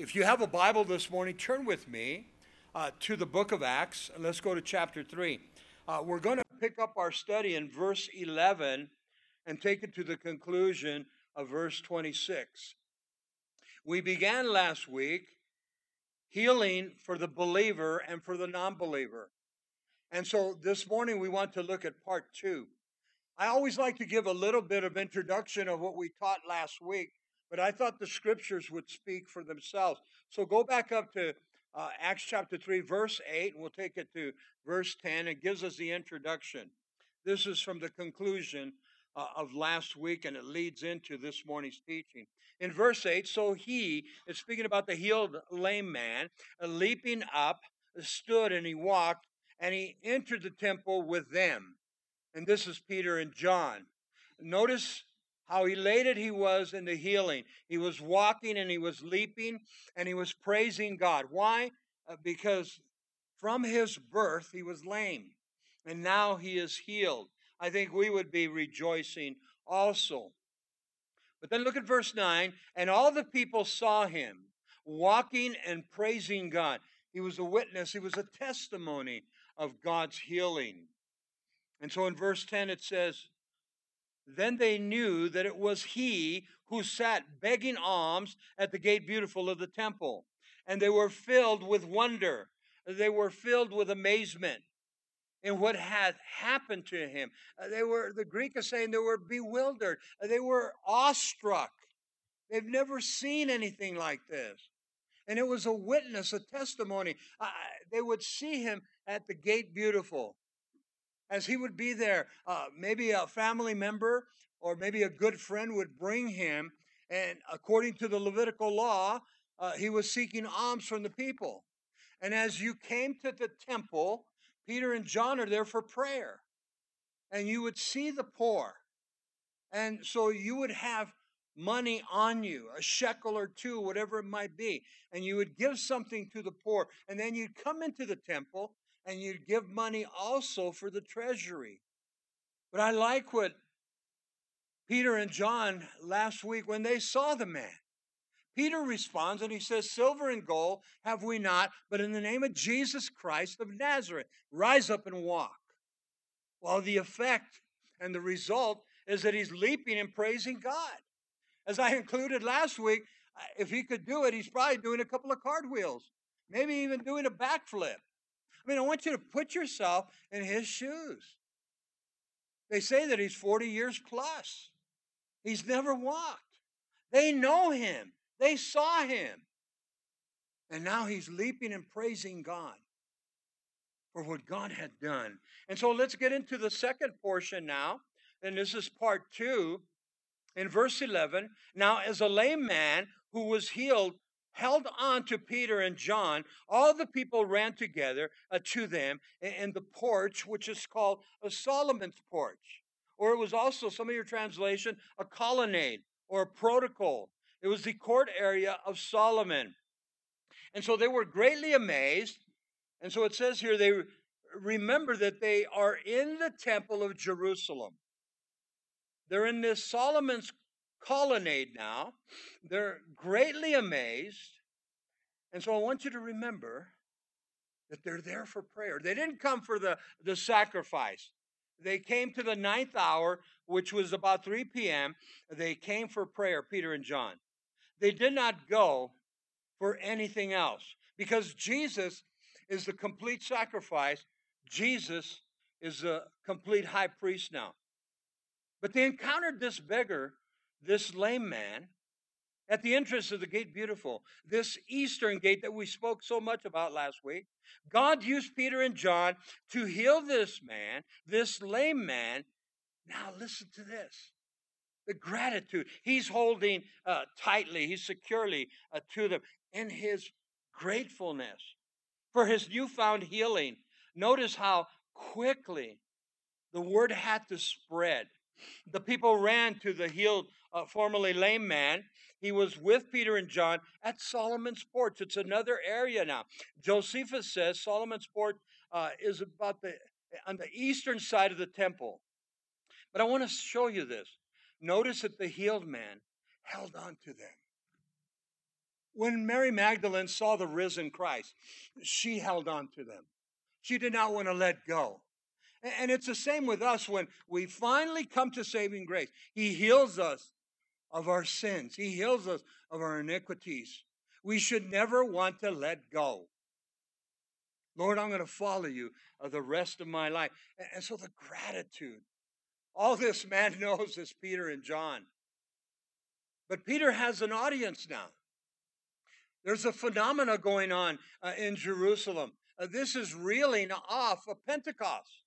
If you have a Bible this morning, turn with me uh, to the book of Acts. and Let's go to chapter 3. Uh, we're going to pick up our study in verse 11 and take it to the conclusion of verse 26. We began last week healing for the believer and for the non believer. And so this morning we want to look at part two. I always like to give a little bit of introduction of what we taught last week but I thought the scriptures would speak for themselves. So go back up to uh, Acts chapter 3, verse 8, and we'll take it to verse 10. It gives us the introduction. This is from the conclusion uh, of last week, and it leads into this morning's teaching. In verse 8, so he is speaking about the healed lame man, uh, leaping up, stood, and he walked, and he entered the temple with them. And this is Peter and John. Notice how elated he was in the healing. He was walking and he was leaping and he was praising God. Why? Uh, because from his birth he was lame and now he is healed. I think we would be rejoicing also. But then look at verse 9 and all the people saw him walking and praising God. He was a witness, he was a testimony of God's healing. And so in verse 10 it says, then they knew that it was he who sat begging alms at the gate beautiful of the temple. And they were filled with wonder. They were filled with amazement in what had happened to him. Uh, they were, the Greek is saying they were bewildered. Uh, they were awestruck. They've never seen anything like this. And it was a witness, a testimony. They would see him at the gate beautiful as he would be there. Uh, maybe a family member or maybe a good friend would bring him, and according to the Levitical law, uh, he was seeking alms from the people. And as you came to the temple, Peter and John are there for prayer, and you would see the poor. And so you would have money on you, a shekel or two, whatever it might be, and you would give something to the poor. And then you'd come into the temple and you'd give money also for the treasury. But I like what Peter and John last week when they saw the man. Peter responds and he says, Silver and gold have we not, but in the name of Jesus Christ of Nazareth, rise up and walk. Well, the effect and the result is that he's leaping and praising God. As I included last week, uh, if he could do it, he's probably doing a couple of cartwheels, maybe even doing a backflip. I mean, I want you to put yourself in his shoes. They say that he's 40 years plus. He's never walked. They know him, they saw him. And now he's leaping and praising God for what God had done. And so let's get into the second portion now. And this is part two. In verse 11, now as a lame man who was healed held on to Peter and John, all the people ran together uh, to them in the porch, which is called a Solomon's porch. Or it was also, some of your translation, a colonnade or a portico. It was the court area of Solomon. And so they were greatly amazed. And so it says here, they remember that they are in the temple of Jerusalem. They're in this Solomon's colonnade now. They're greatly amazed. And so I want you to remember that they're there for prayer. They didn't come for the, the sacrifice. They came to the ninth hour, which was about 3 p.m. They came for prayer, Peter and John. They did not go for anything else because Jesus is the complete sacrifice. Jesus is the complete high priest now. But they encountered this beggar this lame man at the entrance of the gate beautiful, this eastern gate that we spoke so much about last week. God used Peter and John to heal this man, this lame man. Now, listen to this the gratitude. He's holding uh, tightly, he's securely uh, to them in his gratefulness for his newfound healing. Notice how quickly the word had to spread. The people ran to the healed, uh, formerly lame man. He was with Peter and John at Solomon's porch. It's another area now. Josephus says Solomon's porch uh, is about the on the eastern side of the temple. But I want to show you this. Notice that the healed man held on to them. When Mary Magdalene saw the risen Christ, she held on to them. She did not want to let go. And it's the same with us when we finally come to saving grace. He heals us of our sins, He heals us of our iniquities. We should never want to let go. Lord, I'm going to follow you the rest of my life. And so the gratitude. All this man knows is Peter and John. But Peter has an audience now. There's a phenomena going on uh, in Jerusalem. Uh, this is reeling off of Pentecost.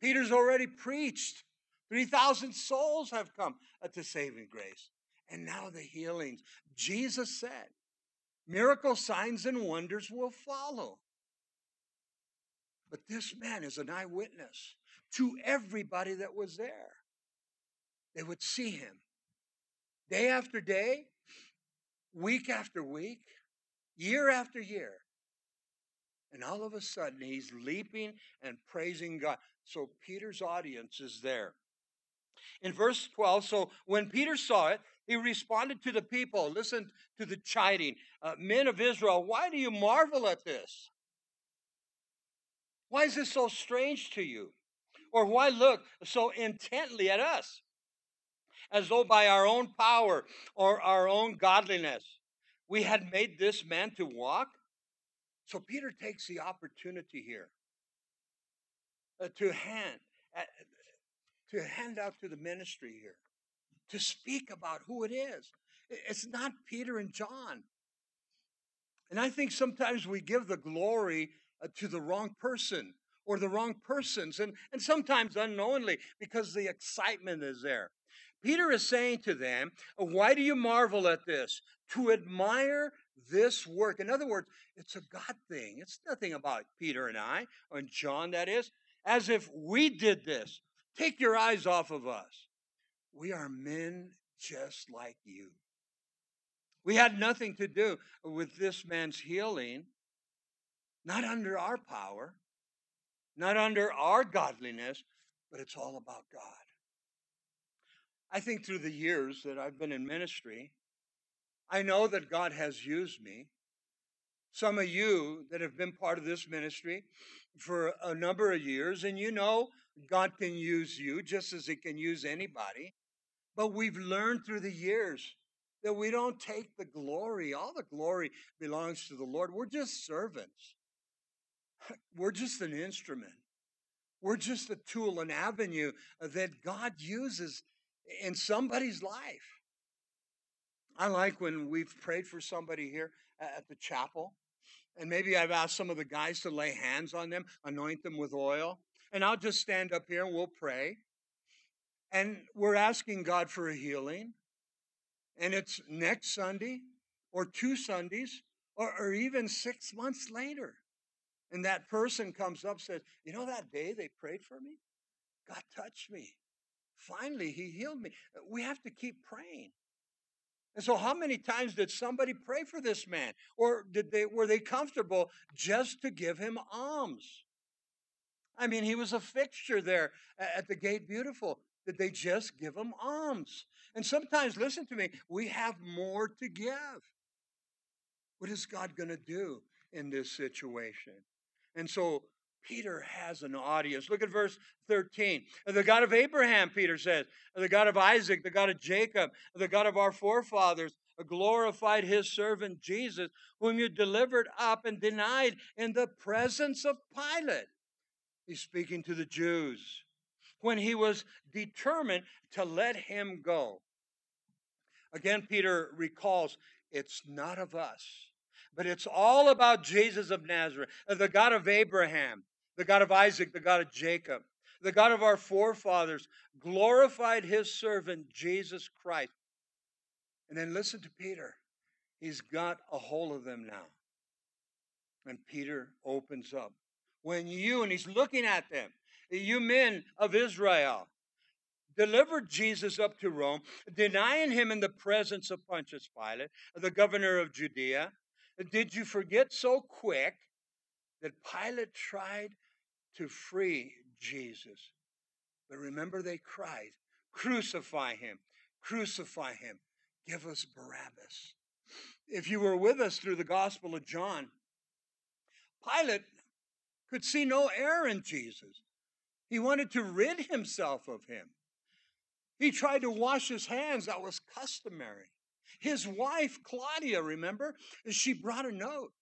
Peter's already preached. 3,000 souls have come uh, to saving grace. And now the healings. Jesus said, miracle signs and wonders will follow. But this man is an eyewitness to everybody that was there. They would see him day after day, week after week, year after year. And all of a sudden, he's leaping and praising God. So Peter's audience is there. In verse 12, so when Peter saw it, he responded to the people. Listen to the chiding. Uh, Men of Israel, why do you marvel at this? Why is this so strange to you? Or why look so intently at us? As though by our own power or our own godliness we had made this man to walk? So Peter takes the opportunity here uh, to hand uh, to hand out to the ministry here to speak about who it is. It's not Peter and John. And I think sometimes we give the glory uh, to the wrong person or the wrong persons, and, and sometimes unknowingly because the excitement is there. Peter is saying to them, Why do you marvel at this? To admire this work. In other words, it's a God thing. It's nothing about Peter and I, or John, that is, as if we did this. Take your eyes off of us. We are men just like you. We had nothing to do with this man's healing, not under our power, not under our godliness, but it's all about God. I think through the years that I've been in ministry, I know that God has used me. Some of you that have been part of this ministry for a number of years, and you know God can use you just as He can use anybody. But we've learned through the years that we don't take the glory. All the glory belongs to the Lord. We're just servants, we're just an instrument. We're just a tool, an avenue that God uses in somebody's life. I like when we've prayed for somebody here at the chapel, and maybe I've asked some of the guys to lay hands on them, anoint them with oil, and I'll just stand up here and we'll pray. And we're asking God for a healing. And it's next Sunday or two Sundays or, or even six months later. And that person comes up says, You know that day they prayed for me? God touched me. Finally, He healed me. We have to keep praying. And so, how many times did somebody pray for this man? Or did they were they comfortable just to give him alms? I mean, he was a fixture there at the gate beautiful. Did they just give him alms? And sometimes, listen to me, we have more to give. What is God going to do in this situation? And so Peter has an audience. Look at verse 13. The God of Abraham, Peter says, the God of Isaac, the God of Jacob, the God of our forefathers, glorified his servant Jesus, whom you delivered up and denied in the presence of Pilate. He's speaking to the Jews when he was determined to let him go. Again, Peter recalls it's not of us, but it's all about Jesus of Nazareth, the God of Abraham, the God of Isaac, the God of Jacob, the God of our forefathers, glorified his servant Jesus Christ. And then listen to Peter. He's got a hold of them now. And Peter opens up. When you, and he's looking at them, you men of Israel, delivered Jesus up to Rome, denying him in the presence of Pontius Pilate, the governor of Judea. Did you forget so quick that Pilate tried to free Jesus? But remember, they cried, Crucify him, crucify him, give us Barabbas. If you were with us through the Gospel of John, Pilate could see no error in Jesus. He wanted to rid himself of him. He tried to wash his hands. That was customary. His wife, Claudia, remember, she brought a note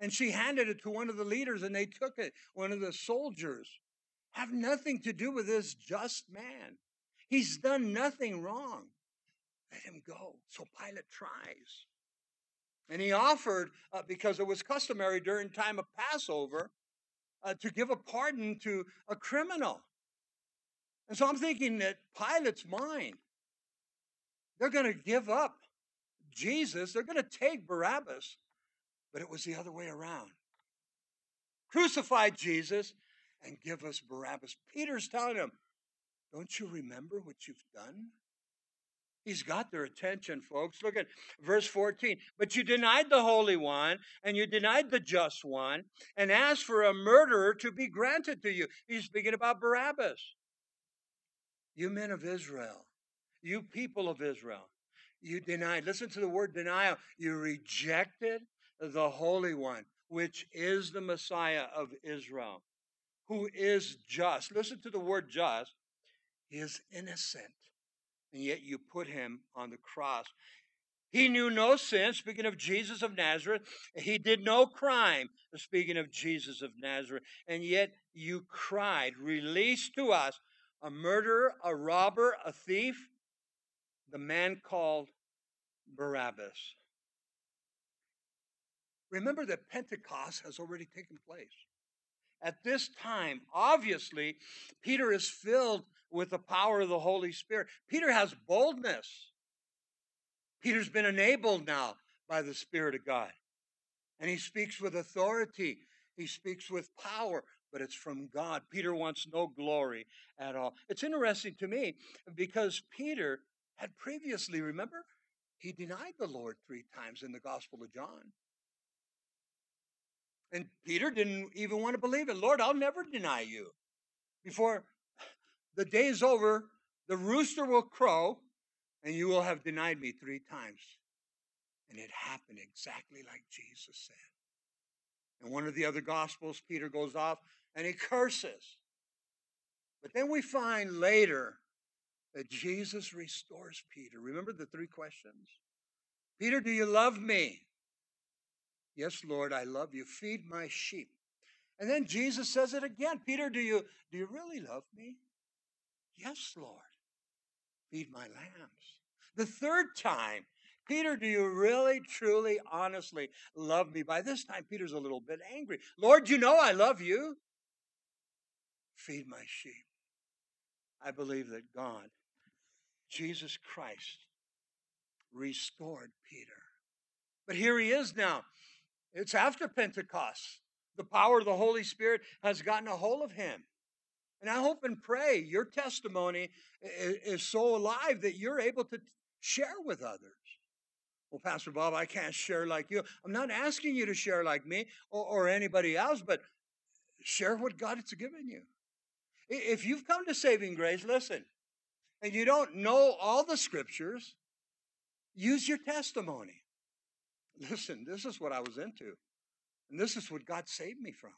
and she handed it to one of the leaders and they took it, one of the soldiers. Have nothing to do with this just man. He's done nothing wrong. Let him go. So Pilate tries. And he offered, uh, because it was customary during time of Passover, uh, to give a pardon to a criminal. And so I'm thinking that Pilate's mind, they're going to give up Jesus, they're going to take Barabbas, but it was the other way around. Crucify Jesus and give us Barabbas. Peter's telling him, Don't you remember what you've done? He's got their attention, folks. Look at verse 14. But you denied the Holy One, and you denied the Just One, and asked for a murderer to be granted to you. He's speaking about Barabbas. You men of Israel, you people of Israel, you denied. Listen to the word denial. You rejected the Holy One, which is the Messiah of Israel, who is just. Listen to the word just. He is innocent and yet you put him on the cross. He knew no sin, speaking of Jesus of Nazareth. He did no crime, speaking of Jesus of Nazareth. And yet you cried, Release to us a murderer, a robber, a thief, the man called Barabbas. Remember that Pentecost has already taken place. At this time, obviously, Peter is filled with the power of the Holy Spirit. Peter has boldness. Peter's been enabled now by the Spirit of God. And he speaks with authority, he speaks with power, but it's from God. Peter wants no glory at all. It's interesting to me because Peter had previously, remember, he denied the Lord three times in the Gospel of John. And Peter didn't even want to believe it. Lord, I'll never deny you. Before the day is over, the rooster will crow, and you will have denied me three times. And it happened exactly like Jesus said. In one of the other gospels, Peter goes off and he curses. But then we find later that Jesus restores Peter. Remember the three questions? Peter, do you love me? Yes, Lord, I love you. Feed my sheep. And then Jesus says it again. Peter, do you do you really love me? Yes, Lord. Feed my lambs. The third time, Peter, do you really, truly, honestly love me? By this time, Peter's a little bit angry. Lord, you know I love you. Feed my sheep. I believe that God, Jesus Christ, restored Peter. But here he is now. It's after Pentecost. The power of the Holy Spirit has gotten a hold of him. And I hope and pray your testimony is so alive that you're able to share with others. Well, Pastor Bob, I can't share like you. I'm not asking you to share like me or, or anybody else, but share what God has given you. If you've come to saving grace, listen, and you don't know all the scriptures, use your testimony. Listen, this is what I was into, and this is what God saved me from.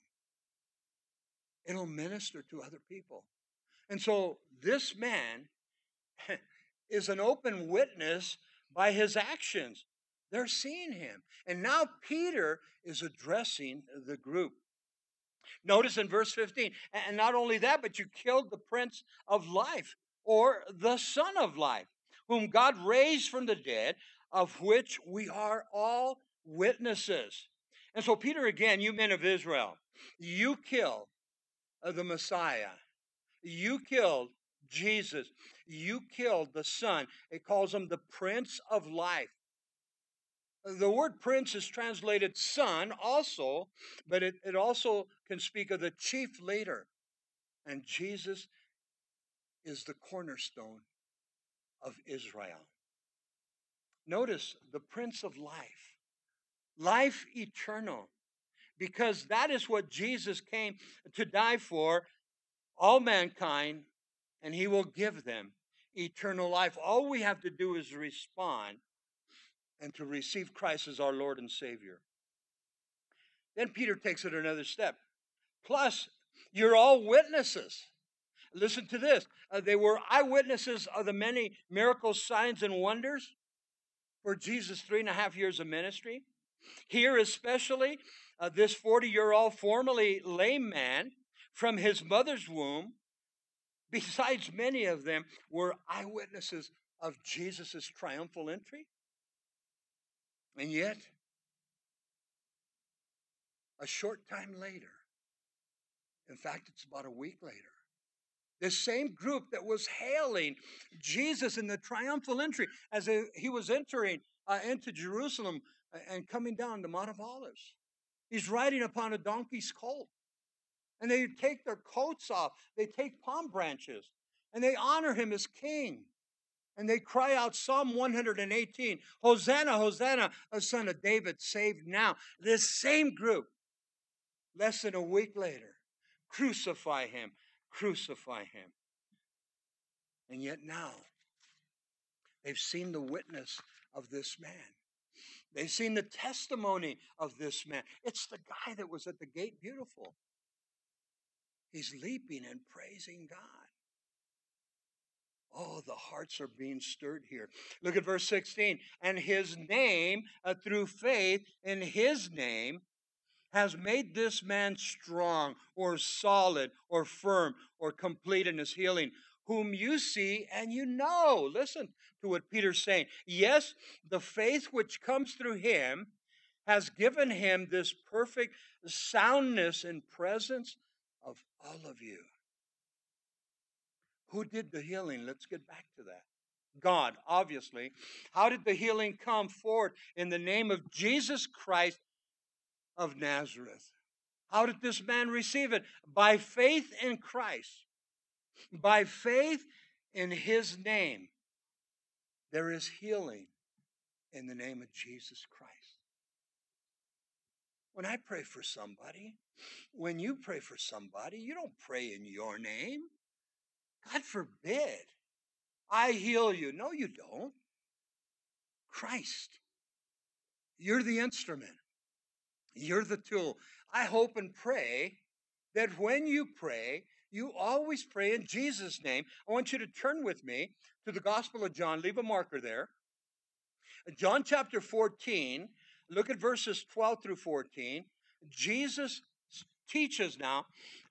It'll minister to other people. And so this man is an open witness by his actions. They're seeing him. And now Peter is addressing the group. Notice in verse 15, and not only that, but you killed the Prince of Life, or the Son of Life, whom God raised from the dead, of which we are all witnesses. And so, Peter, again, you men of Israel, you killed uh, the Messiah. You killed Jesus. You killed the Son. It calls him the Prince of Life. The word prince is translated son also, but it, it also can speak of the chief leader. And Jesus is the cornerstone of Israel. Notice the Prince of Life, life eternal because that is what Jesus came to die for all mankind, and he will give them eternal life. All we have to do is respond and to receive Christ as our Lord and Savior. Then Peter takes it another step. Plus, you're all witnesses. Listen to this. Uh, they were eyewitnesses of the many miracles, signs, and wonders for Jesus' three and a half years of ministry. Here, especially, uh, this 40 year old formerly lame man from his mother's womb, besides many of them, were eyewitnesses of Jesus' triumphal entry. And yet, a short time later, in fact, it's about a week later, this same group that was hailing Jesus in the triumphal entry as he was entering uh, into Jerusalem uh, and coming down the Mount of Olives. He's riding upon a donkey's colt. And they take their coats off, they take palm branches, and they honor him as king. And they cry out Psalm 118 Hosanna, Hosanna, a son of David, saved now. This same group, less than a week later, crucify him, crucify him. And yet now, they've seen the witness of this man. They've seen the testimony of this man. It's the guy that was at the gate beautiful. He's leaping and praising God. Oh, the hearts are being stirred here. Look at verse 16. And his name, uh, through faith in his name, has made this man strong or solid or firm or complete in his healing, whom you see and you know. Listen to what Peter's saying. Yes, the faith which comes through him has given him this perfect soundness and presence of all of you. Who did the healing? Let's get back to that. God, obviously. How did the healing come forth? In the name of Jesus Christ of Nazareth. How did this man receive it? By faith in Christ. By faith in his name. There is healing in the name of Jesus Christ. When I pray for somebody, when you pray for somebody, you don't pray in your name. God forbid. I heal you. No, you don't. Christ. You're the instrument. You're the tool. I hope and pray that when you pray, you always pray in Jesus' name. I want you to turn with me to the Gospel of John. Leave a marker there. John chapter 14, look at verses 12 through 14. Jesus teaches now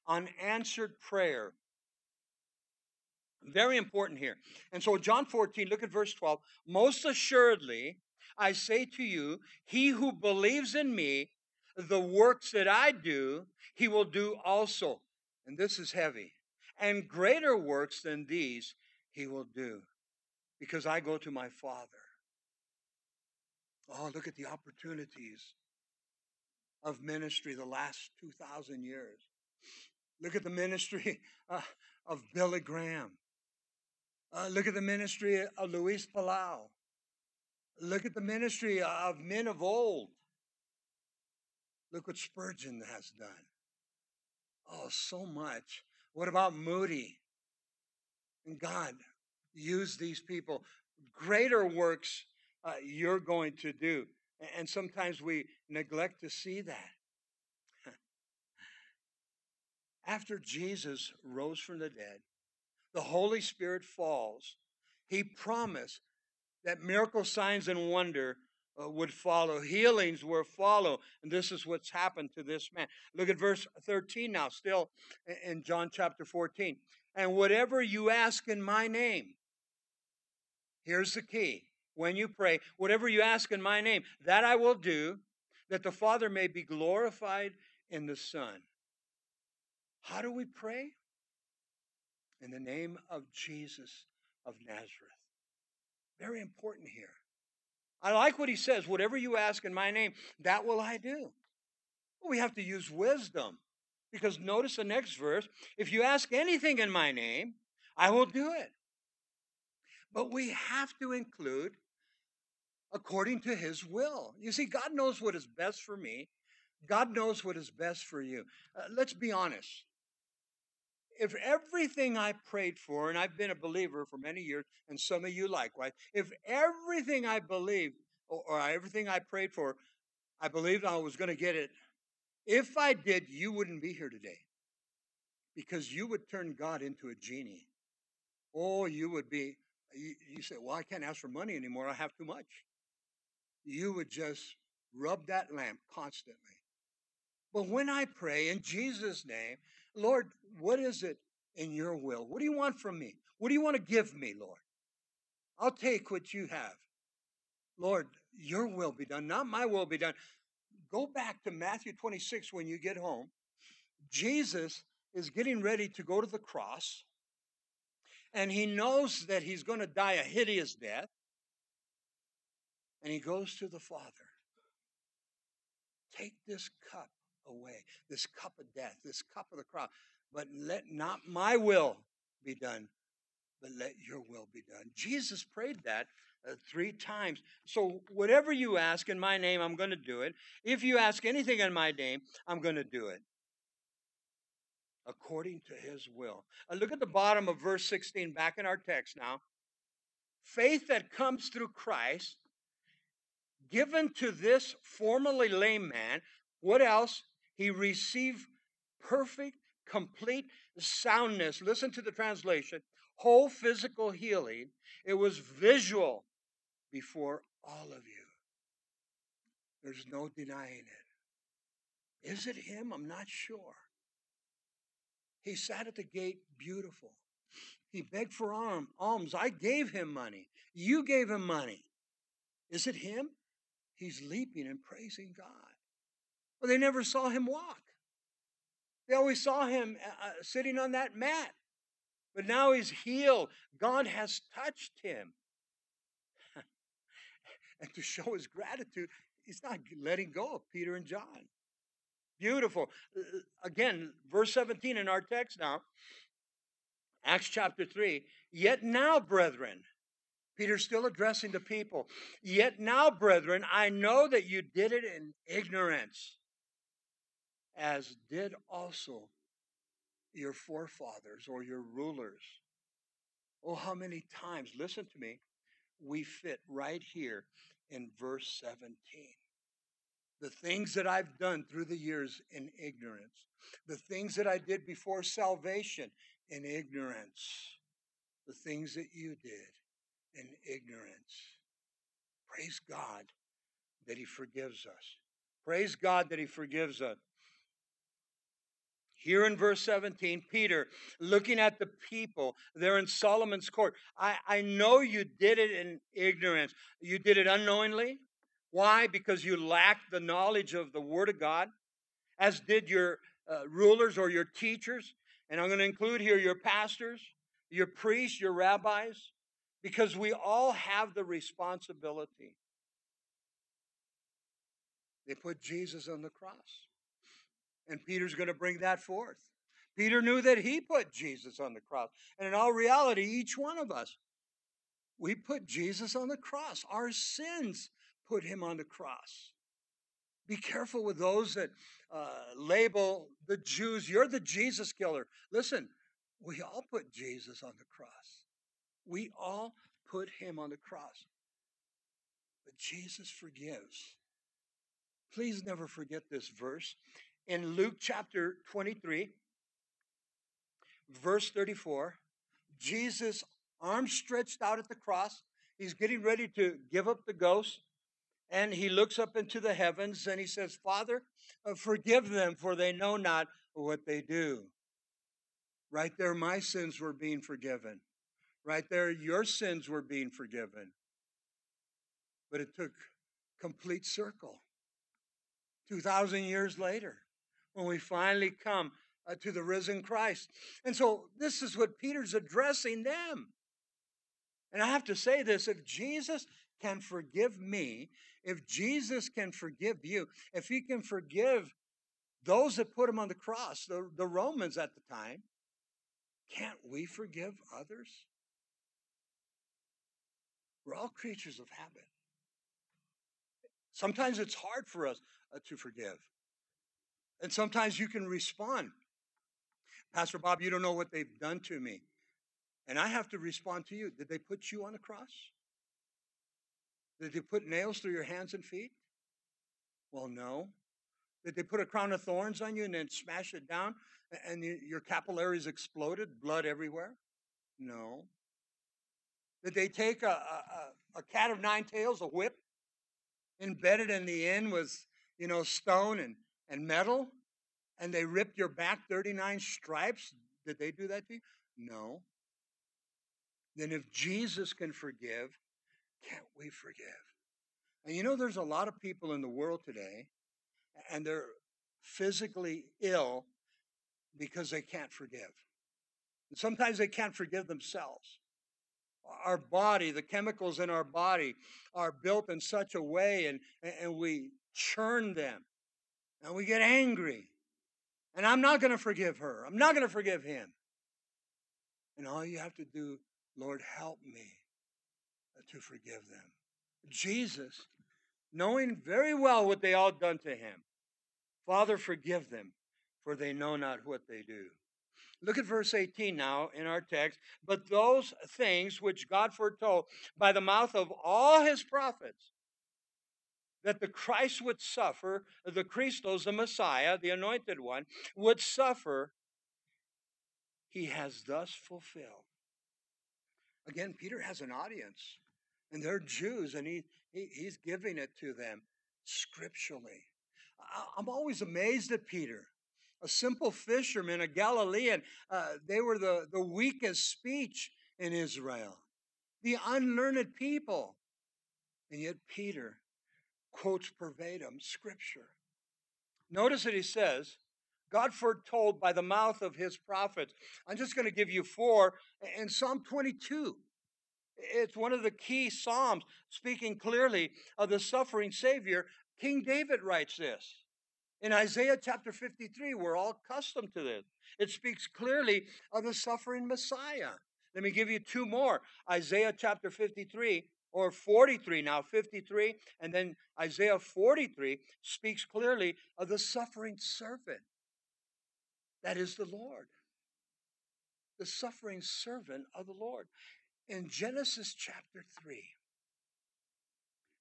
on answered prayer. Very important here. And so, John 14, look at verse 12. Most assuredly, I say to you, he who believes in me, the works that I do, he will do also. And this is heavy. And greater works than these he will do, because I go to my Father. Oh, look at the opportunities of ministry the last 2,000 years. Look at the ministry uh, of Billy Graham. Uh, look at the ministry of Luis Palau. Look at the ministry of men of old. Look what Spurgeon has done. Oh, so much. What about Moody? And God use these people. Greater works uh, you're going to do. And sometimes we neglect to see that. After Jesus rose from the dead, the Holy Spirit falls. He promised that miracle signs and wonder uh, would follow, healings will follow. And this is what's happened to this man. Look at verse 13 now, still in John chapter 14. And whatever you ask in my name, here's the key. When you pray, whatever you ask in my name, that I will do, that the Father may be glorified in the Son. How do we pray? In the name of Jesus of Nazareth. Very important here. I like what he says whatever you ask in my name, that will I do. we have to use wisdom because notice the next verse if you ask anything in my name, I will do it. But we have to include according to his will. You see, God knows what is best for me, God knows what is best for you. Uh, let's be honest. If everything I prayed for, and I've been a believer for many years, and some of you likewise, if everything I believed or, or everything I prayed for, I believed I was going to get it. If I did, you wouldn't be here today because you would turn God into a genie. Oh, you would be, you, you say, Well, I can't ask for money anymore. I have too much. You would just rub that lamp constantly. But when I pray in Jesus' name, Lord, what is it in your will? What do you want from me? What do you want to give me, Lord? I'll take what you have. Lord, your will be done, not my will be done. Go back to Matthew 26 when you get home. Jesus is getting ready to go to the cross, and he knows that he's going to die a hideous death. And he goes to the Father. Take this cup away, this cup of death, this cup of the cross. But let not my will be done, but let your will be done. Jesus prayed that uh, three times. So, whatever you ask in my name, I'm going to do it. If you ask anything in my name, I'm going to do it according to his will. Uh, look at the bottom of verse 16, back in our text now. Faith that comes through Christ, given to this formerly lame man, what else? He received perfect, complete soundness. Listen to the translation whole physical healing. It was visual before all of you. There's no denying it. Is it him? I'm not sure. He sat at the gate beautiful. He begged for alms. I gave him money. You gave him money. Is it him? He's leaping and praising God. They never saw him walk. They always saw him uh, uh sitting on that mat. But now he's healed. God has touched him. and to show his gratitude, he's not letting go of Peter and John. Beautiful. Uh, uh, again, verse 17 in our text now, Acts chapter 3. Yet now, brethren, Peter's still addressing the people. Yet now, brethren, I know that you did it in ignorance, as did also your forefathers or your rulers. Oh, how many times, listen to me, we fit right here in verse 17. The things that I've done through the years in ignorance, the things that I did before salvation in ignorance, the things that you did in ignorance. Praise God that He forgives us. Praise God that He forgives us. Here in verse 17, Peter, looking at the people they're in Solomon's court, I, I know you did it in ignorance. You did it unknowingly. Why? Because you lacked the knowledge of the Word of God, as did your uh, rulers or your teachers. And I'm going to include here your pastors, your priests, your rabbis, because we all have the responsibility. They put Jesus on the cross. And Peter's going to bring that forth. Peter knew that he put Jesus on the cross. And in all reality, each one of us, we put Jesus on the cross. Our sins put him on the cross. Be careful with those that uh, label the Jews, you're the Jesus killer. Listen, we all put Jesus on the cross. We all put him on the cross. But Jesus forgives. Please never forget this verse in Luke chapter 23, verse 34, Jesus, arms stretched out at the cross, he's getting ready to give up the ghost. And he looks up into the heavens and he says, Father, uh, forgive them, for they know not what they do. Right there, my sins were being forgiven. Right there, your sins were being forgiven. But it took complete circle. 2,000 years later, when we finally come uh, to the risen Christ. And so this is what Peter's addressing them. And I have to say this if Jesus can forgive me, if Jesus can forgive you, if he can forgive those that put him on the cross, the, the Romans at the time, can't we forgive others? We're all creatures of habit. Sometimes it's hard for us uh, to forgive. And sometimes you can respond. Pastor Bob, you don't know what they've done to me. And I have to respond to you. Did they put you on the cross? Did they put nails through your hands and feet? Well, no. Did they put a crown of thorns on you and then smash it down and your capillaries exploded, blood everywhere? No. Did they take a, a, a cat of nine tails, a whip, embedded in the end was, you know, stone and, and metal, and they ripped your back 39 stripes? Did they do that to you? No. Then if Jesus can forgive, can't we forgive? And you know, there's a lot of people in the world today, and they're physically ill because they can't forgive. And sometimes they can't forgive themselves. Our body, the chemicals in our body, are built in such a way, and, and we churn them, and we get angry. And I'm not going to forgive her. I'm not going to forgive him. And all you have to do, Lord, help me uh, to forgive them. Jesus, knowing very well what they all done to him, Father, forgive them, for they know not what they do. Look at verse 18 now in our text. But those things which God foretold by the mouth of all his prophets, that the Christ would suffer, the Christos, the Messiah, the anointed one, would suffer, he has thus fulfilled. Again, Peter has an audience, and they're Jews, and he, he he's giving it to them scripturally. I'm always amazed at Peter. A simple fisherman, a Galilean, uh, they were the, the weakest speech in Israel, the unlearned people. And yet Peter quotes verbatim scripture. Notice that he says, God foretold by the mouth of his prophets. I'm just going to give you four. In Psalm 22, it's one of the key Psalms speaking clearly of the suffering Savior. King David writes this. In Isaiah chapter 53, we're all accustomed to this. It speaks clearly of the suffering Messiah. Let me give you two more. Isaiah chapter 53, or 43 now, 53, and then Isaiah 43 speaks clearly of the suffering servant. That is the Lord. The suffering servant of the Lord. In Genesis chapter 3,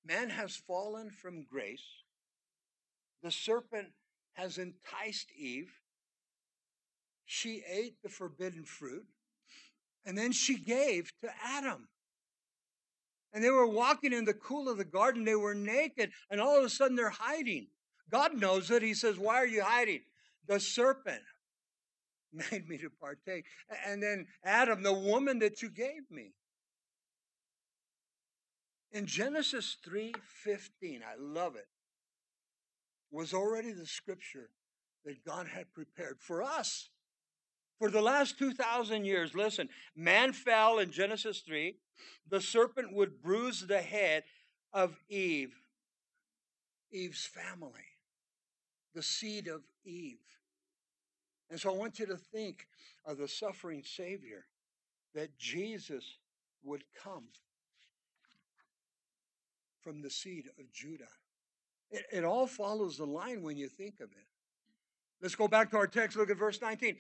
man has fallen from grace. The serpent has enticed Eve. She ate the forbidden fruit, and then she gave to Adam. And they were walking in the cool of the garden. They were naked, and all of a sudden they're hiding. God knows it. He says, Why are you hiding? The serpent made me to partake. And then Adam, the woman that you gave me. In Genesis 3:15, I love it, was already the scripture that God had prepared for us. For the last 2,000 years, listen, man fell in Genesis 3. The serpent would bruise the head of Eve, Eve's family, the seed of Eve. And so I want you to think of the suffering Savior that Jesus would come from the seed of Judah. It, it, all follows the line when you think of it. Let's go back to our text, look at verse 19.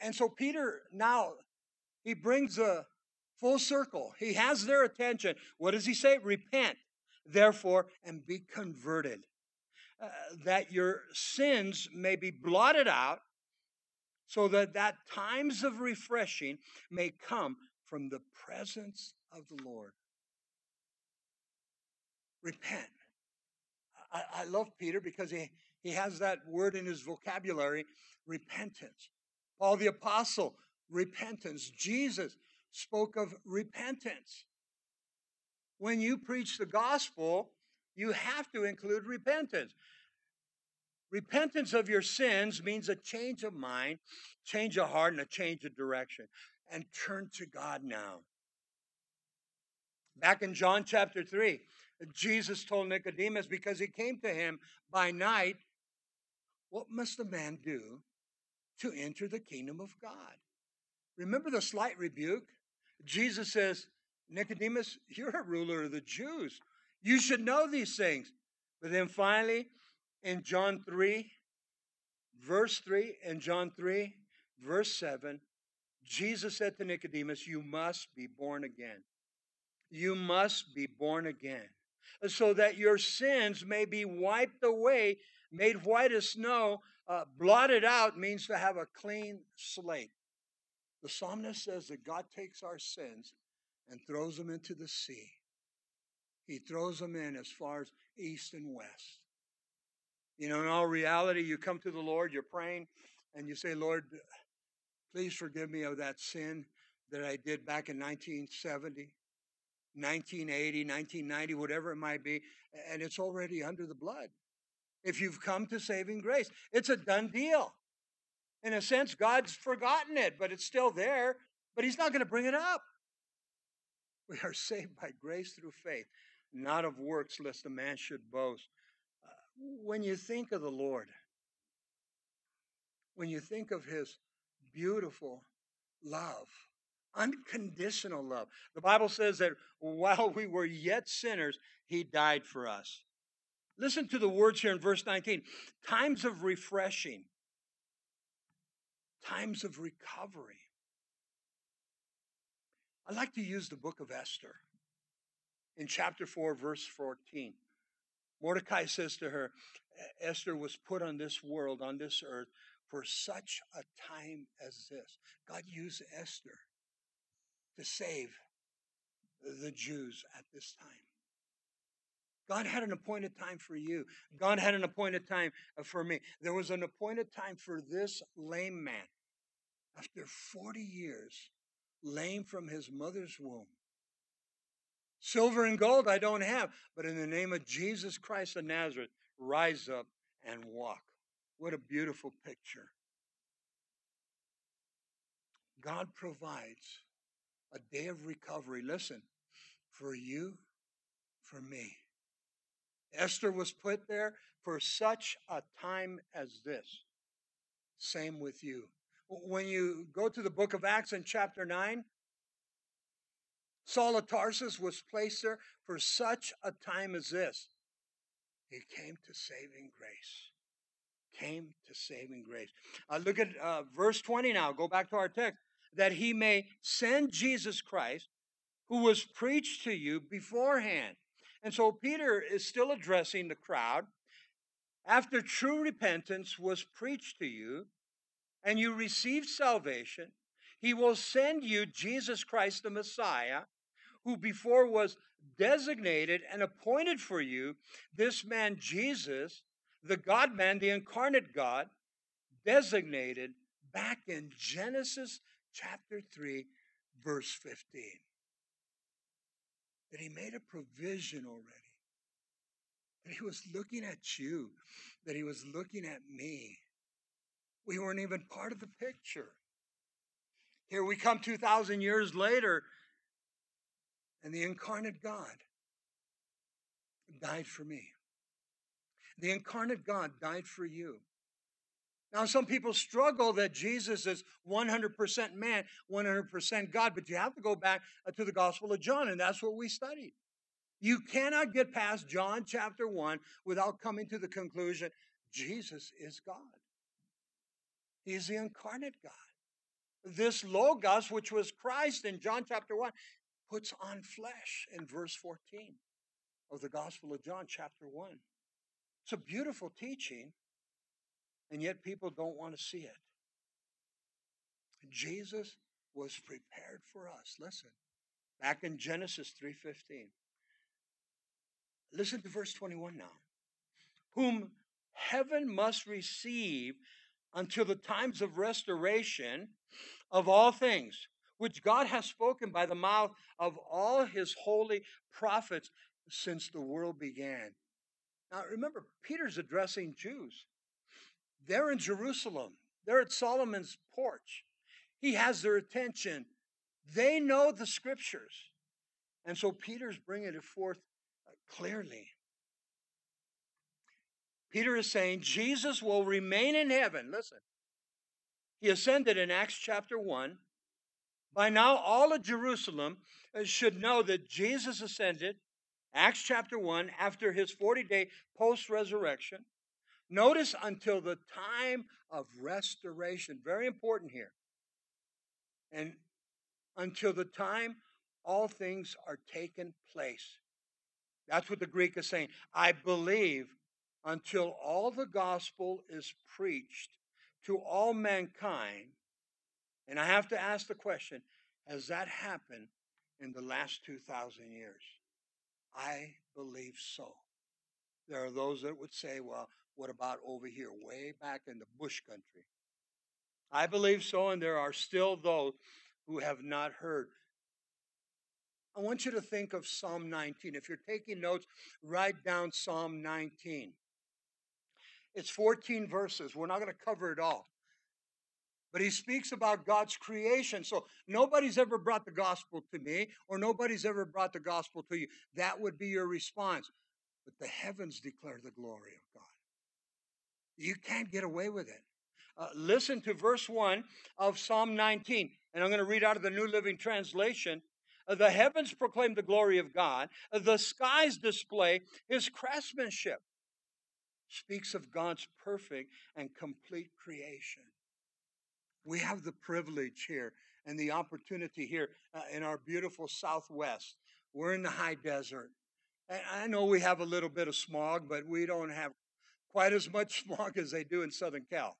And so Peter now, he brings a full circle. He has their attention. What does he say? Repent, therefore, and be converted, uh, that your sins may be blotted out so that that times of refreshing may come from the presence of the Lord. Repent. I, I love Peter because he, he has that word in his vocabulary repentance. Paul the Apostle, repentance. Jesus spoke of repentance. When you preach the gospel, you have to include repentance. Repentance of your sins means a change of mind, change of heart, and a change of direction. And turn to God now. Back in John chapter 3, Jesus told Nicodemus because he came to him by night, What must a man do to enter the kingdom of God? Remember the slight rebuke? Jesus says, Nicodemus, you're a ruler of the Jews. You should know these things. But then finally, in John 3, verse 3, and John 3, verse 7, Jesus said to Nicodemus, You must be born again. You must be born again. so that your sins may be wiped away, made white as snow, uh, blotted out means to have a clean slate. The psalmist says that God takes our sins and throws them into the sea. He throws them in as far as east and west. You know, in all reality, you come to the Lord, you're praying, and you say, Lord, please forgive me of that sin that I did back in 1970, 1980, 1990, whatever it might be, and it's already under the blood. If you've come to saving grace, it's a done deal. In a sense, God's forgotten it, but it's still there, but He's not going to bring it up. We are saved by grace through faith, not of works, lest a man should boast. Uh, when you think of the Lord, when you think of His beautiful love, unconditional love, the Bible says that while we were yet sinners, He died for us. Listen to the words here in verse 19 times of refreshing, times of recovery. I like to use the book of Esther in chapter 4, verse 14. Mordecai says to her, Esther was put on this world, on this earth, for such a time as this. God used Esther to save the Jews at this time. God had an appointed time for you. God had an appointed time uh, for me. There was an appointed time for this lame man. After 40 years, lame from his mother's womb. Silver and gold I don't have, but in the name of Jesus Christ of Nazareth, rise up and walk. What a beautiful picture. God provides a day of recovery, listen, for you, for me. Esther was put there for such a time as this. Same with you. When you go to the book of Acts in chapter 9, Saul of Tarsus was placed there for such a time as this. He came to saving grace. Came to saving grace. Uh, look at uh, verse 20 now. Go back to our text. That he may send Jesus Christ, who was preached to you beforehand and so Peter is still addressing the crowd. After true repentance was preached to you, and you received salvation, he will send you Jesus Christ the Messiah, who before was designated and appointed for you. This man, Jesus, the God man, the incarnate God, designated back in Genesis chapter 3, verse 15 that He made a provision already. That He was looking at you, that He was looking at me. We weren't even part of the picture. Here we come 2,000 years later, and the incarnate God died for me. The incarnate God died for you. Now, some people struggle that Jesus is 100% man, 100% God, but you have to go back uh, to the Gospel of John, and that's what we studied. You cannot get past John chapter 1 without coming to the conclusion Jesus is God. He's the incarnate God. This Logos, which was Christ in John chapter 1, puts on flesh in verse 14 of the Gospel of John chapter 1. It's a beautiful teaching and yet people don't want to see it. Jesus was prepared for us. Listen, back in Genesis 3:15. Listen to verse 21 now. Whom heaven must receive until the times of restoration of all things, which God has spoken by the mouth of all his holy prophets since the world began. Now remember, Peter's addressing Jews. They're in Jerusalem, they're at Solomon's porch. He has their attention. They know the scriptures. And so Peter's bringing it forth uh, clearly. Peter is saying Jesus will remain in heaven. Listen, he ascended in Acts chapter 1. By now, all of Jerusalem uh, should know that Jesus ascended, Acts chapter 1, after his 40 day post resurrection. Notice until the time of restoration. Very important here. And until the time all things are taken place. That's what the Greek is saying. I believe until all the gospel is preached to all mankind. And I have to ask the question has that happened in the last 2,000 years? I believe so. There are those that would say, well, what about over here, way back in the bush country? I believe so, and there are still those who have not heard. I want you to think of Psalm 19. If you're taking notes, write down Psalm 19. It's 14 verses. We're not going to cover it all. But he speaks about God's creation. So nobody's ever brought the gospel to me, or nobody's ever brought the gospel to you. That would be your response. But the heavens declare the glory of God. You can't get away with it. Uh, listen to verse 1 of Psalm 19, and I'm going to read out of the New Living Translation. Uh, the heavens proclaim the glory of God, uh, the skies display his craftsmanship. Speaks of God's perfect and complete creation. We have the privilege here and the opportunity here uh, in our beautiful Southwest. We're in the high desert. And I know we have a little bit of smog, but we don't have quite as much smog as they do in Southern Cal.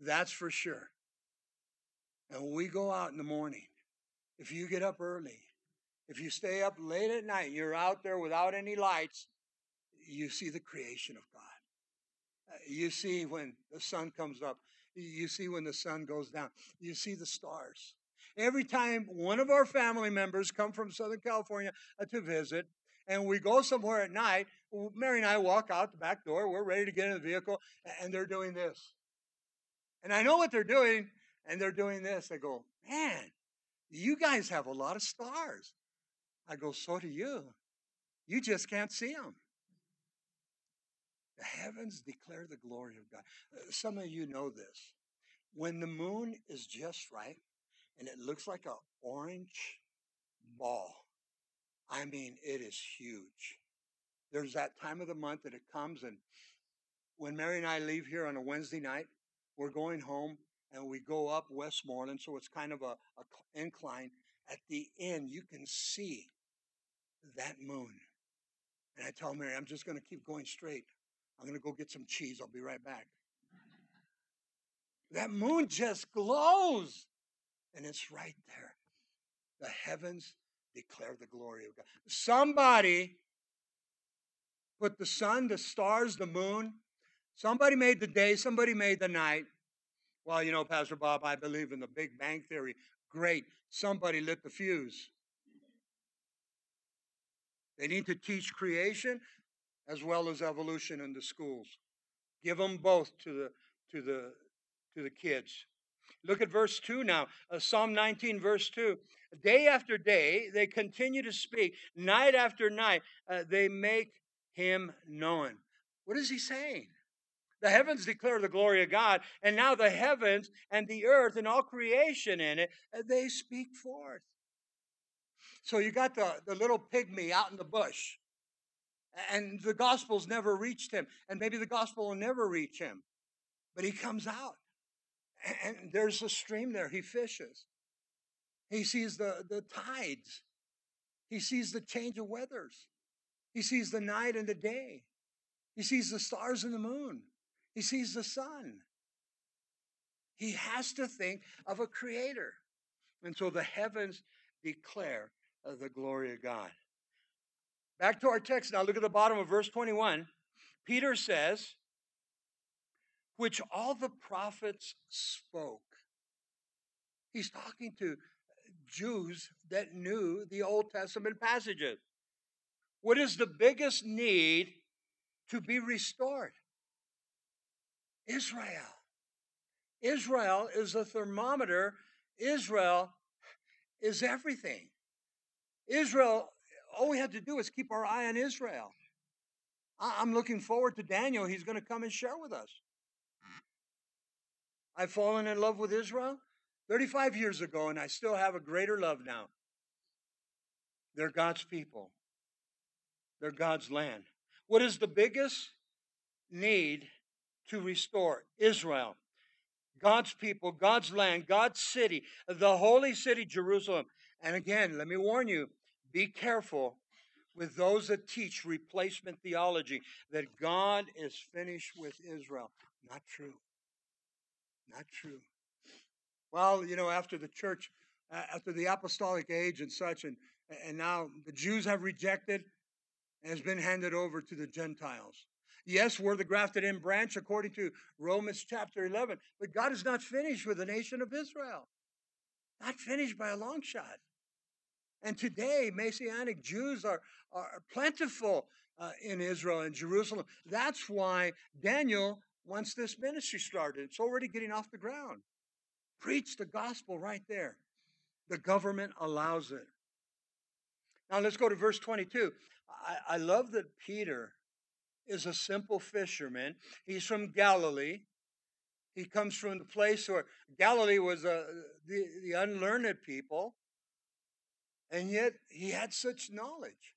That's for sure. And when we go out in the morning, if you get up early, if you stay up late at night, you're out there without any lights, you see the creation of God. Uh, you see when the sun comes up, you see when the sun goes down, you see the stars. Every time one of our family members come from Southern California uh, to visit, and we go somewhere at night, Mary and I walk out the back door, we're ready to get in the vehicle, and they're doing this. And I know what they're doing, and they're doing this. I go, man, you guys have a lot of stars. I go, so do you. You just can't see them. The heavens declare the glory of God. Uh, some of you know this. When the moon is just right and it looks like an orange ball, I mean, it is huge. There's that time of the month that it comes, and when Mary and I leave here on a Wednesday night, we're going home and we go up Westmoreland, so it's kind of a, a incline. At the end, you can see that moon. And I tell Mary, I'm just going to keep going straight. I'm going to go get some cheese. I'll be right back. That moon just glows. And it's right there. The heavens declare the glory of God. Somebody put the sun, the stars, the moon, Somebody made the day, somebody made the night. Well, you know, Pastor Bob, I believe in the Big Bang Theory. Great. Somebody lit the fuse. They need to teach creation as well as evolution in the schools. Give them both to the to the to the kids. Look at verse 2 now. Uh, Psalm 19, verse 2. Day after day, they continue to speak. Night after night, uh, they make him known. What is he saying? The heavens declare the glory of God, and now the heavens and the earth and all creation in it, uh, they speak forth. So you got the, the little pygmy out in the bush, and the gospel's never reached him, and maybe the gospel will never reach him, but he comes out, and there's a stream there. He fishes. He sees the, the tides. He sees the change of weathers. He sees the night and the day. He sees the stars and the moon. He sees the sun. He has to think of a creator. And so the heavens declare uh, the glory of God. Back to our text now. Look at the bottom of verse 21. Peter says, which all the prophets spoke. He's talking to Jews that knew the Old Testament passages. What is the biggest need to be restored? Israel. Israel is a thermometer. Israel is everything. Israel, all we have to do is keep our eye on Israel. I'm looking forward to Daniel. He's going to come and share with us. I've fallen in love with Israel 35 years ago, and I still have a greater love now. They're God's people, they're God's land. What is the biggest need to restore Israel, God's people, God's land, God's city, the holy city, Jerusalem. And again, let me warn you be careful with those that teach replacement theology that God is finished with Israel. Not true. Not true. Well, you know, after the church, uh, after the apostolic age and such, and, and now the Jews have rejected has been handed over to the Gentiles. Yes, we're the grafted in branch according to Romans chapter 11, but God is not finished with the nation of Israel. Not finished by a long shot. And today, Messianic Jews are, are plentiful uh, in Israel and Jerusalem. That's why Daniel wants this ministry started. It's already getting off the ground. Preach the gospel right there. The government allows it. Now let's go to verse 22. I, I love that Peter is a simple fisherman. He's from Galilee. He comes from the place where Galilee was uh, the, the unlearned people, and yet he had such knowledge.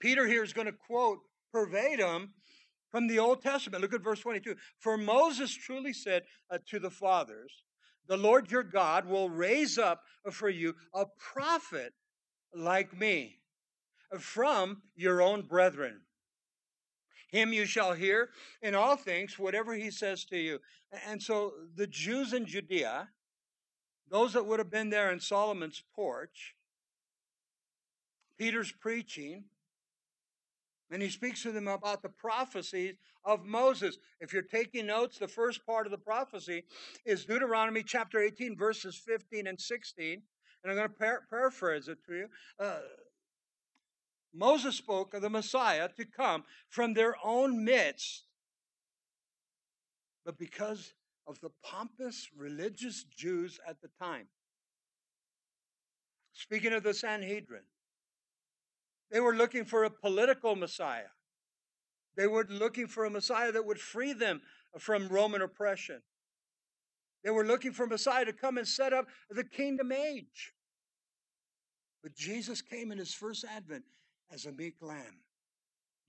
Peter here is going to quote verbatim from the Old Testament. Look at verse 22. For Moses truly said uh, to the fathers, The Lord your God will raise up for you a prophet like me from your own brethren. Him you shall hear in all things, whatever he says to you. And so the Jews in Judea, those that would have been there in Solomon's porch, Peter's preaching, and he speaks to them about the prophecies of Moses. If you're taking notes, the first part of the prophecy is Deuteronomy chapter 18, verses 15 and 16. And I'm going to par- paraphrase it to you. Uh, Moses spoke of the Messiah to come from their own midst. But because of the pompous religious Jews at the time, speaking of the Sanhedrin, they were looking for a political Messiah. They were looking for a Messiah that would free them from Roman oppression. They were looking for a Messiah to come and set up the kingdom age. But Jesus came in his first advent as a meek lamb.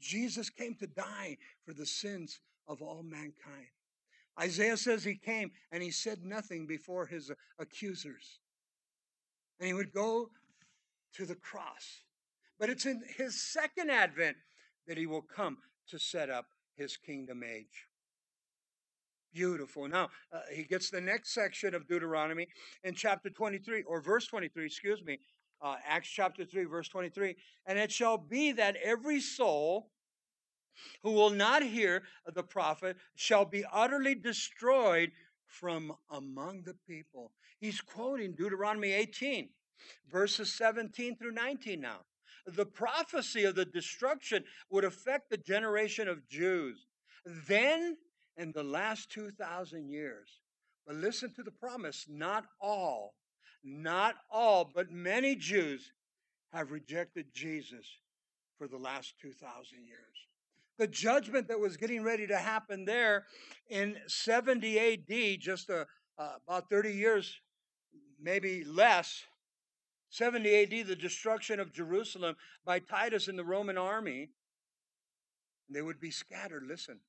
Jesus came to die for the sins of all mankind. Isaiah says he came and he said nothing before his accusers. And he would go to the cross. But it's in his second advent that he will come to set up his kingdom age. Beautiful. Now, uh, he gets the next section of Deuteronomy in chapter 23, or verse 23, excuse me, uh, Acts chapter 3, verse 23. And it shall be that every soul who will not hear the prophet shall be utterly destroyed from among the people. He's quoting Deuteronomy 18, verses 17 through 19 now. The prophecy of the destruction would affect the generation of Jews. Then, in the last 2,000 years, but listen to the promise not all not all, but many Jews have rejected Jesus for the last 2,000 years. The judgment that was getting ready to happen there in 70 AD, just a, uh, about 30 years, maybe less, 70 AD, the destruction of Jerusalem by Titus and the Roman army, they would be scattered, listen,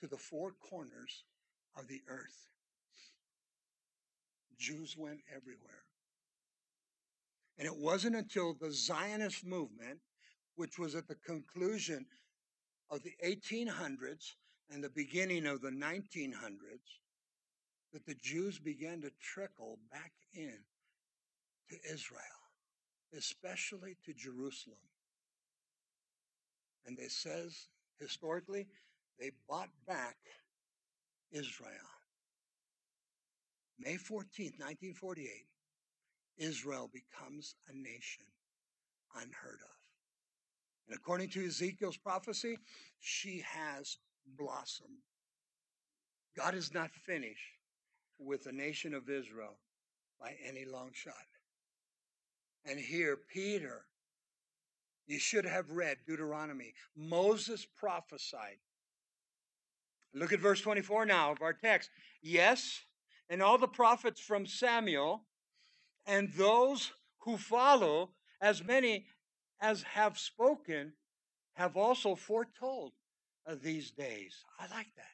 to the four corners of the earth. Jews went everywhere. And it wasn't until the Zionist movement, which was at the conclusion of the 1800s and the beginning of the 1900s, that the Jews began to trickle back in to Israel, especially to Jerusalem. And it says historically, they bought back Israel. May 14th, 1948, Israel becomes a nation unheard of. And according to Ezekiel's prophecy, she has blossomed. God is not finished with the nation of Israel by any long shot. And here, Peter, you should have read Deuteronomy. Moses prophesied. Look at verse 24 now of our text. Yes, and all the prophets from Samuel and those who follow, as many as have spoken, have also foretold of these days. I like that.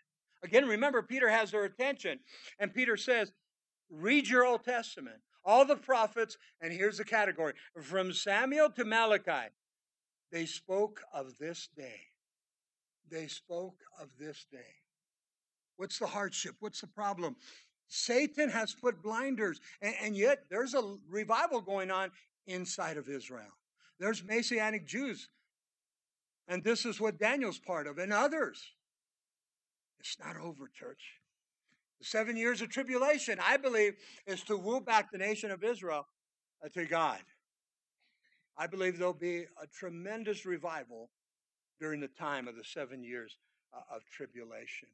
Again, remember, Peter has their attention, and Peter says, Read your Old Testament, all the prophets, and here's the category from Samuel to Malachi. They spoke of this day. They spoke of this day. What's the hardship? What's the problem? Satan has put blinders, and, and yet there's a revival going on inside of Israel. There's Messianic Jews, and this is what Daniel's part of, and others. It's not over, church. The seven years of tribulation, I believe, is to woo back the nation of Israel uh, to God. I believe there'll be a tremendous revival during the time of the seven years uh, of tribulation.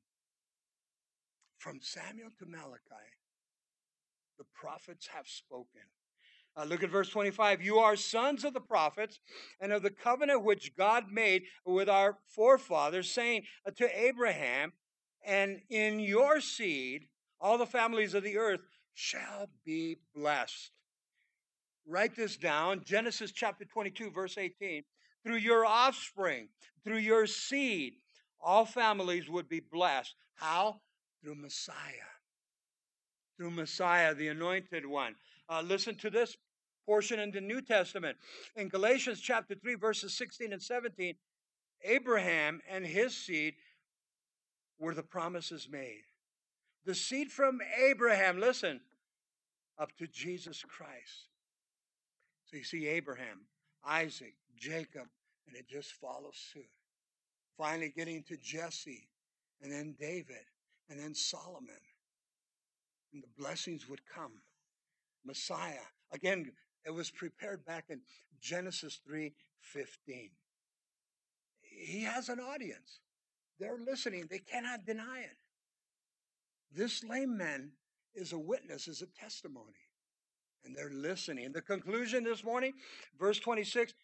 From Samuel to Malachi, the prophets have spoken. Uh, look at verse 25. You are sons of the prophets and of the covenant which God made with our forefathers, saying to Abraham, And in your seed all the families of the earth shall be blessed. Write this down Genesis chapter 22, verse 18. Through your offspring, through your seed, all families would be blessed. How? Through Messiah. Through Messiah, the anointed one. Uh, listen to this portion in the New Testament. In Galatians chapter 3, verses 16 and 17, Abraham and his seed were the promises made. The seed from Abraham, listen, up to Jesus Christ. So you see Abraham, Isaac, Jacob, and it just follows suit. Finally getting to Jesse, and then David, and then Solomon. And the blessings would come. Messiah. Again, it was prepared back in Genesis 3:15. He has an audience. They're listening. They cannot deny it. This lame man is a witness, is a testimony and they're listening. The conclusion this morning, verse 26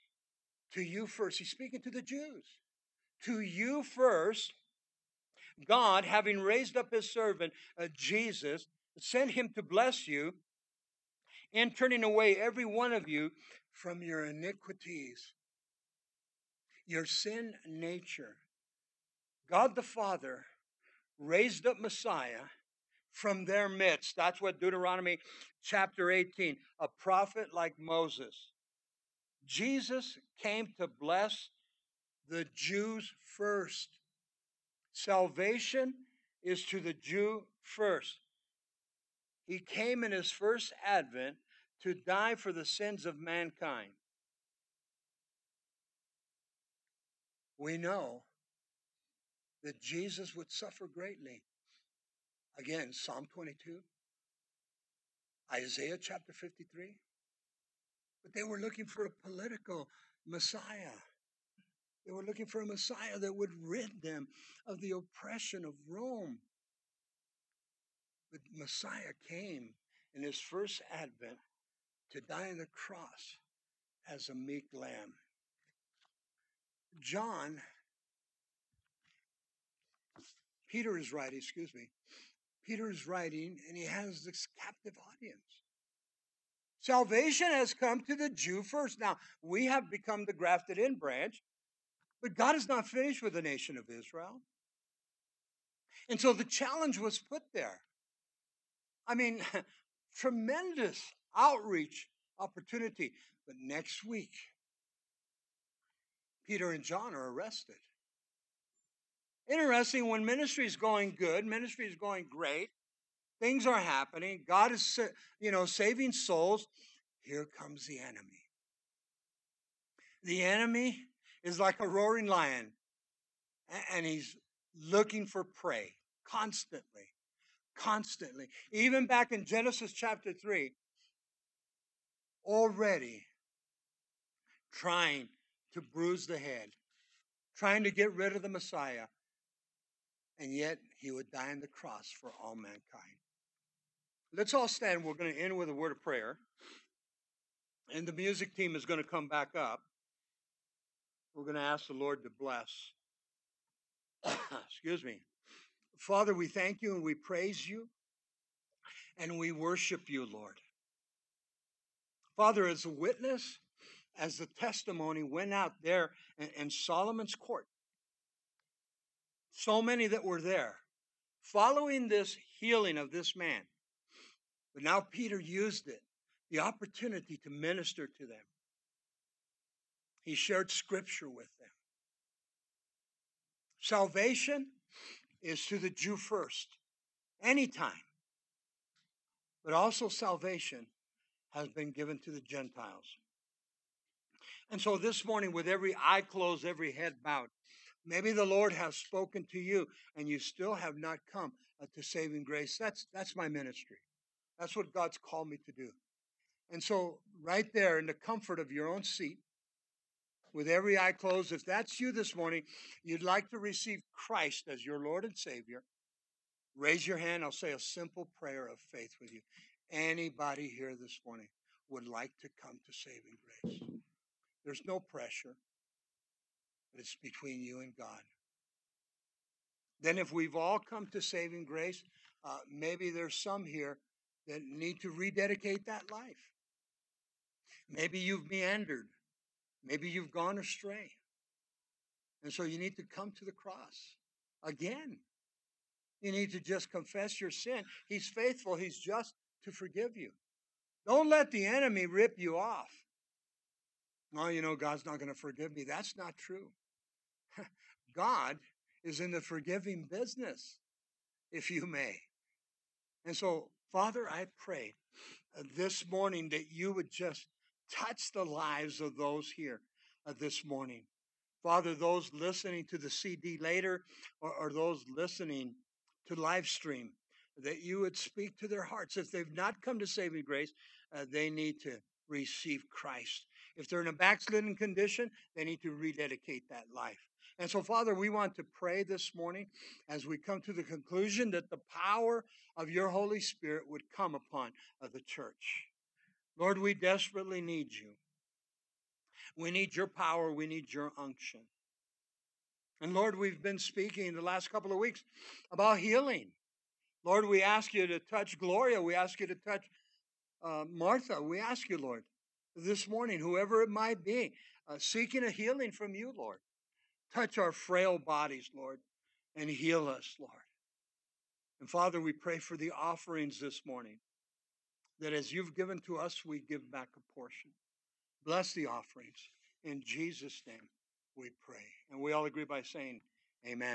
to you first. He's speaking to the Jews. To you first, God, having raised up his servant, uh, Jesus, sent him to bless you in turning away every one of you from your iniquities, your sin nature. God the Father raised up Messiah from their midst. That's what Deuteronomy chapter 18, a prophet like Moses. Jesus came to bless the Jews first. Salvation is to the Jew first. He came in his first advent to die for the sins of mankind. We know that Jesus would suffer greatly. Again, Psalm 22, Isaiah chapter 53. But they were looking for a political Messiah. They were looking for a Messiah that would rid them of the oppression of Rome. But Messiah came in his first advent to die on the cross as a meek lamb. John, Peter is writing, excuse me, Peter is writing, and he has this captive audience. Salvation has come to the Jew first. Now, we have become the grafted in branch, but God is not finished with the nation of Israel. And so the challenge was put there. I mean, tremendous outreach opportunity. But next week, Peter and John are arrested. Interesting, when ministry is going good, ministry is going great, things are happening, God is, you know, saving souls, here comes the enemy. The enemy is like a roaring lion, and he's looking for prey constantly, constantly. Even back in Genesis chapter 3, already trying to bruise the head, trying to get rid of the Messiah, and yet he would die on the cross for all mankind. Let's all stand. We're going to end with a word of prayer. And the music team is going to come back up. We're going to ask the Lord to bless. Excuse me. Father, we thank you and we praise you and we worship you, Lord. Father, as a witness, as the testimony went out there in, in Solomon's court, so many that were there, following this healing of this man. But now Peter used it, the opportunity to minister to them. He shared scripture with them. Salvation is to the Jew first, anytime. But also, salvation has been given to the Gentiles. And so, this morning, with every eye closed, every head bowed, maybe the Lord has spoken to you and you still have not come uh, to saving grace. That's, that's my ministry. That's what God's called me to do. And so, right there in the comfort of your own seat, with every eye closed, if that's you this morning, you'd like to receive Christ as your Lord and Savior, raise your hand. I'll say a simple prayer of faith with you. Anybody here this morning would like to come to saving grace? There's no pressure, but it's between you and God. Then, if we've all come to saving grace, uh, maybe there's some here that need to rededicate that life. Maybe you've meandered. Maybe you've gone astray. And so you need to come to the cross again. You need to just confess your sin. He's faithful, He's just to forgive you. Don't let the enemy rip you off. Oh, you know, God's not going to forgive me. That's not true. God is in the forgiving business, if you may. And so, Father, I pray uh, this morning that you would just touch the lives of those here uh, this morning. Father, those listening to the CD later or, or those listening to live stream, that you would speak to their hearts. If they've not come to saving grace, uh, they need to receive Christ. If they're in a backslidden condition, they need to rededicate that life. And so, Father, we want to pray this morning as we come to the conclusion that the power of your Holy Spirit would come upon uh, the church. Lord, we desperately need you. We need your power. We need your unction. And Lord, we've been speaking the last couple of weeks about healing. Lord, we ask you to touch Gloria. We ask you to touch uh, Martha. We ask you, Lord, this morning, whoever it might be, uh, seeking a healing from you, Lord. Touch our frail bodies, Lord, and heal us, Lord. And Father, we pray for the offerings this morning that as you've given to us, we give back a portion. Bless the offerings. In Jesus' name we pray. And we all agree by saying, Amen.